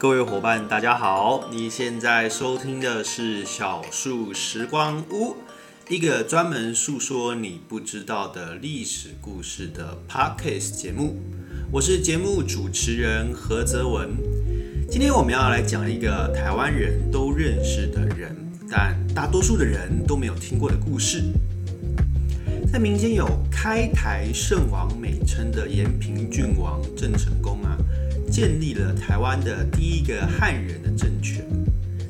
各位伙伴，大家好！你现在收听的是小树时光屋，一个专门诉说你不知道的历史故事的 podcast 节目。我是节目主持人何泽文。今天我们要来讲一个台湾人都认识的人，但大多数的人都没有听过的故事。在民间有“开台圣王”美称的延平郡王郑成功啊。建立了台湾的第一个汉人的政权，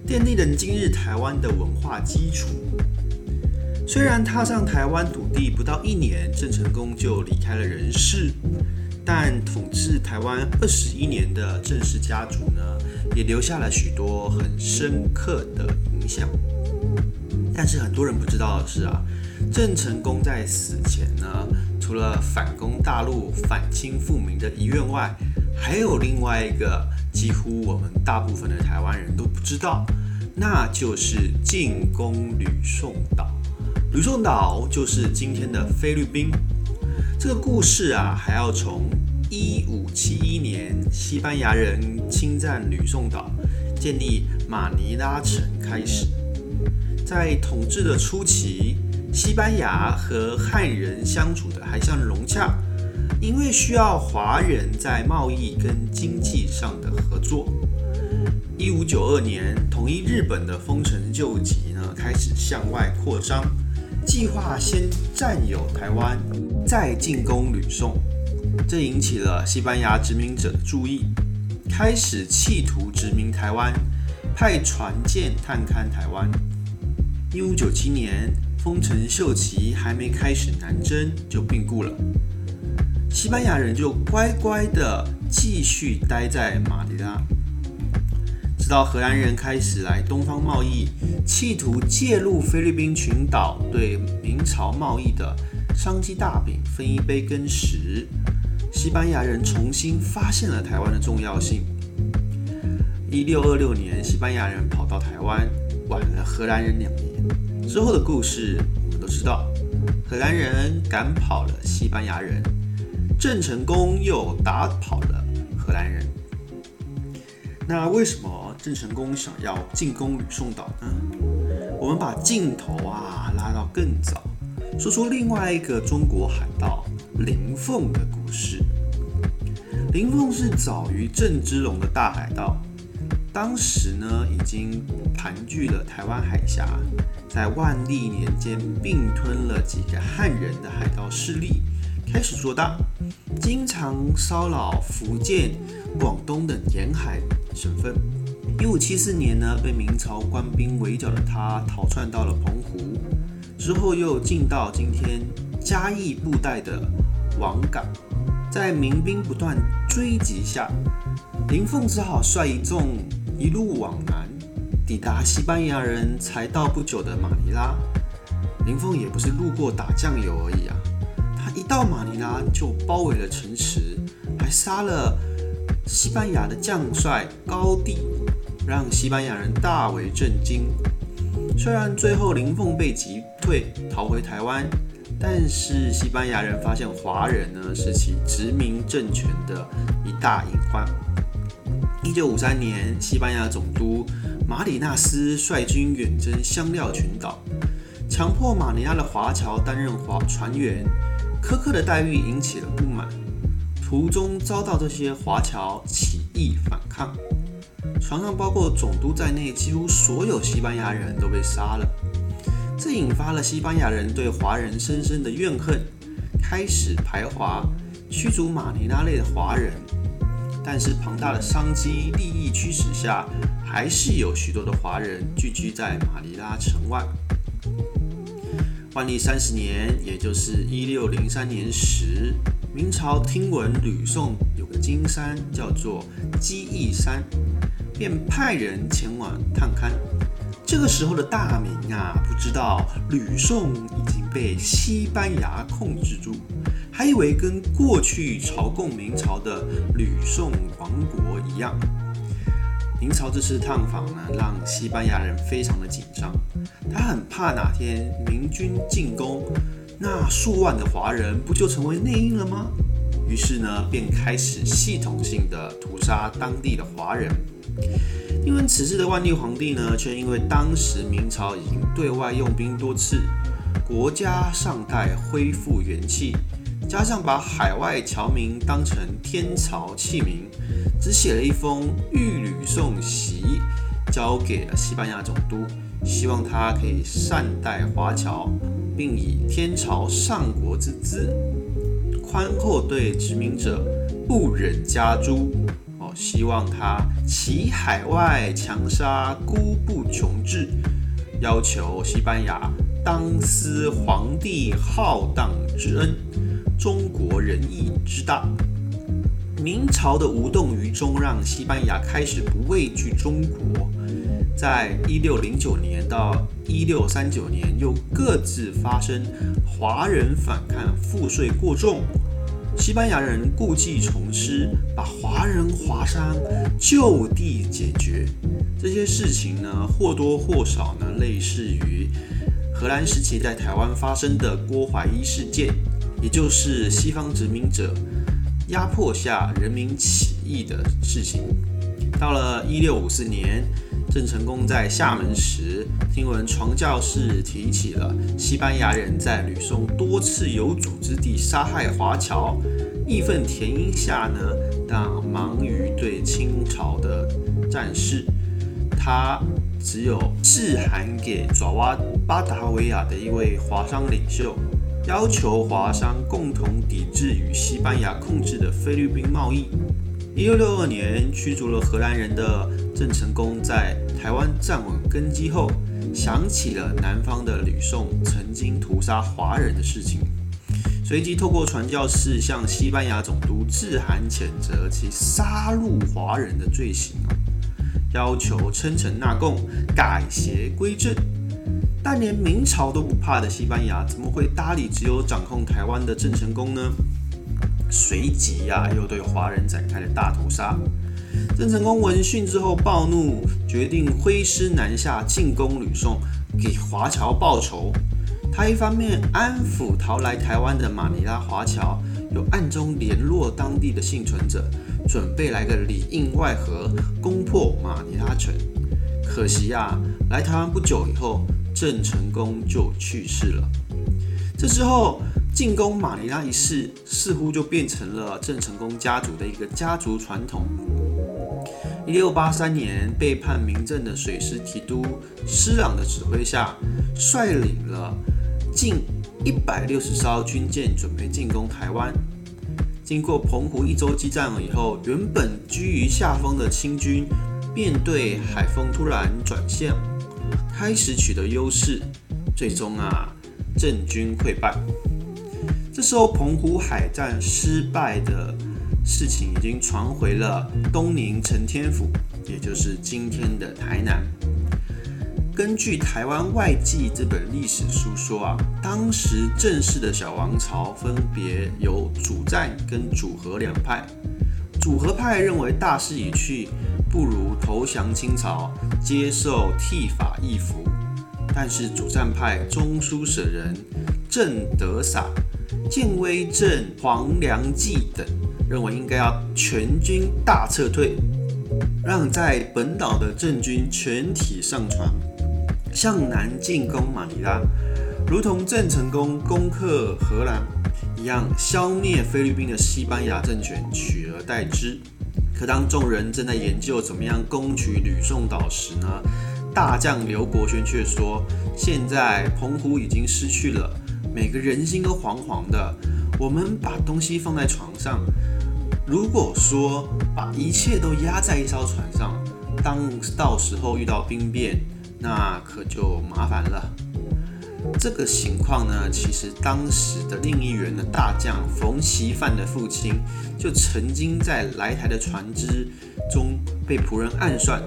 奠定了今日台湾的文化基础。虽然踏上台湾土地不到一年，郑成功就离开了人世，但统治台湾二十一年的郑氏家族呢，也留下了许多很深刻的影响。但是很多人不知道的是啊，郑成功在死前呢，除了反攻大陆、反清复明的遗愿外，还有另外一个几乎我们大部分的台湾人都不知道，那就是进攻吕宋岛。吕宋岛就是今天的菲律宾。这个故事啊，还要从一五七一年西班牙人侵占吕宋岛，建立马尼拉城开始。在统治的初期，西班牙和汉人相处的还算融洽。因为需要华人在贸易跟经济上的合作，一五九二年统一日本的丰臣秀吉呢开始向外扩张，计划先占有台湾，再进攻吕宋，这引起了西班牙殖民者的注意，开始企图殖民台湾，派船舰探勘台湾。一五九七年，丰臣秀吉还没开始南征就病故了。西班牙人就乖乖的继续待在马尼拉，直到荷兰人开始来东方贸易，企图介入菲律宾群岛，对明朝贸易的商机大饼分一杯羹时，西班牙人重新发现了台湾的重要性。一六二六年，西班牙人跑到台湾，晚了荷兰人两年。之后的故事我们都知道，荷兰人赶跑了西班牙人。郑成功又打跑了荷兰人。那为什么郑成功想要进攻吕宋岛呢？我们把镜头啊拉到更早，说说另外一个中国海盗林凤的故事。林凤是早于郑芝龙的大海盗，当时呢已经盘踞了台湾海峡，在万历年间并吞了几个汉人的海盗势力。开始做大，经常骚扰福建、广东等沿海省份。一五七四年呢，被明朝官兵围剿的他逃窜到了澎湖，之后又进到今天嘉义布袋的王港。在民兵不断追击下，林凤只好率一众一路往南，抵达西班牙人才到不久的马尼拉。林凤也不是路过打酱油而已啊。他一到马尼拉就包围了城池，还杀了西班牙的将帅高地，让西班牙人大为震惊。虽然最后林凤被击退，逃回台湾，但是西班牙人发现华人呢是其殖民政权的一大隐患。一九五三年，西班牙总督马里纳斯率军远征香料群岛，强迫马尼拉的华侨担任华船员。苛刻的待遇引起了不满，途中遭到这些华侨起义反抗，船上包括总督在内，几乎所有西班牙人都被杀了。这引发了西班牙人对华人深深的怨恨，开始排华，驱逐马尼拉内的华人。但是庞大的商机利益驱使下，还是有许多的华人聚居在马尼拉城外。万历三十年，也就是一六零三年时，明朝听闻吕宋有个金山叫做鸡翼山，便派人前往探勘。这个时候的大明啊，不知道吕宋已经被西班牙控制住，还以为跟过去朝贡明朝的吕宋王国一样。明朝这次探访呢，让西班牙人非常的紧张，他很怕哪天明军进攻，那数万的华人不就成为内应了吗？于是呢，便开始系统性的屠杀当地的华人。因为此事的万历皇帝呢，却因为当时明朝已经对外用兵多次，国家尚待恢复元气，加上把海外侨民当成天朝器皿，只写了一封御旅送檄，交给了西班牙总督，希望他可以善待华侨，并以天朝上国之姿，宽厚对殖民者，不忍加诛。哦希望他起海外强杀孤不穷志，要求西班牙当思皇帝浩荡之恩，中国仁义之大。明朝的无动于衷，让西班牙开始不畏惧中国。在一六零九年到一六三九年，又各自发生华人反抗赋税过重。西班牙人故技重施，把华人华商就地解决。这些事情呢，或多或少呢，类似于荷兰时期在台湾发生的郭怀一事件，也就是西方殖民者压迫下人民起义的事情。到了一六五四年。郑成功在厦门时，听闻传教士提起了西班牙人在吕宋多次有组织地杀害华侨，义愤填膺下呢，但忙于对清朝的战事，他只有致函给爪哇巴达维亚的一位华商领袖，要求华商共同抵制与西班牙控制的菲律宾贸易。一六六二年，驱逐了荷兰人的郑成功，在台湾站稳根基后，想起了南方的吕宋曾经屠杀华人的事情，随即透过传教士向西班牙总督致函谴责其杀戮华人的罪行，要求称臣纳贡，改邪归正。但连明朝都不怕的西班牙，怎么会搭理只有掌控台湾的郑成功呢？随即呀，又对华人展开了大屠杀。郑成功闻讯之后暴怒，决定挥师南下进攻吕宋，给华侨报仇。他一方面安抚逃来台湾的马尼拉华侨，又暗中联络当地的幸存者，准备来个里应外合，攻破马尼拉城。可惜呀，来台湾不久以后，郑成功就去世了。这之后。进攻马尼拉一事似乎就变成了郑成功家族的一个家族传统。一六八三年，背叛明政的水师提督施琅的指挥下，率领了近一百六十艘军舰，准备进攻台湾。经过澎湖一周激战了以后，原本居于下风的清军，面对海风突然转向，开始取得优势，最终啊，郑军溃败。这时候，澎湖海战失败的事情已经传回了东宁承天府，也就是今天的台南。根据《台湾外记》这本历史书说啊，当时正式的小王朝分别有主战跟主和两派。主和派认为大势已去，不如投降清朝，接受剃发易服。但是主战派中书舍人郑德洒。建威镇、黄良济等认为应该要全军大撤退，让在本岛的郑军全体上船，向南进攻马尼拉，如同郑成功攻克荷兰一样，消灭菲律宾的西班牙政权，取而代之。可当众人正在研究怎么样攻取吕宋岛时呢，大将刘国轩却说：“现在澎湖已经失去了。”每个人心都惶惶的。我们把东西放在床上，如果说把一切都压在一艘船上，当到时候遇到兵变，那可就麻烦了。这个情况呢，其实当时的另一员的大将冯锡范的父亲，就曾经在来台的船只中被仆人暗算。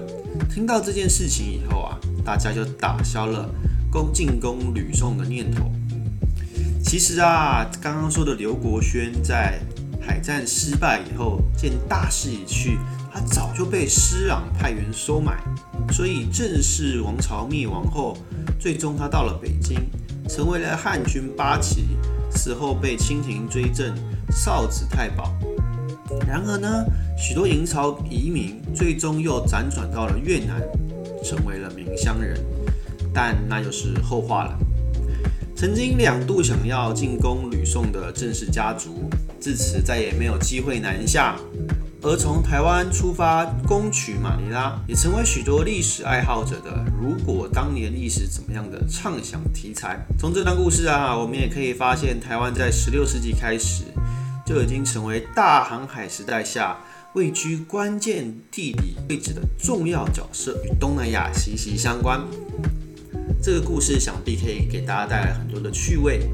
听到这件事情以后啊，大家就打消了攻进攻吕宋的念头。其实啊，刚刚说的刘国轩在海战失败以后，见大势已去，他早就被施琅派员收买，所以正式王朝灭亡后，最终他到了北京，成为了汉军八旗，死后被清廷追赠少子太保。然而呢，许多营巢移民最终又辗转到了越南，成为了明乡人。但那又是后话了。曾经两度想要进攻吕宋的郑氏家族，自此再也没有机会南下。而从台湾出发攻取马尼拉，也成为许多历史爱好者的“如果当年历史怎么样的”畅想题材。从这段故事啊，我们也可以发现，台湾在16世纪开始就已经成为大航海时代下位居关键地理位置的重要角色，与东南亚息息相关。这个故事想必可以给大家带来很多的趣味。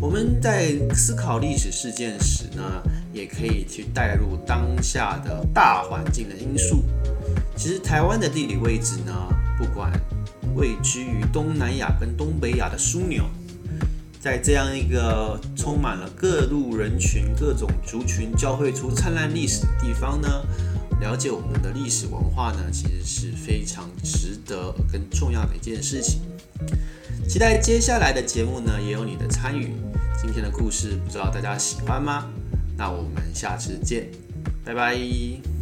我们在思考历史事件时呢？也可以去带入当下的大环境的因素。其实台湾的地理位置呢，不管位居于东南亚跟东北亚的枢纽，在这样一个充满了各路人群、各种族群交汇出灿烂历史的地方呢，了解我们的历史文化呢，其实是非常值得跟重要的一件事情。期待接下来的节目呢，也有你的参与。今天的故事，不知道大家喜欢吗？那我们下次见，拜拜。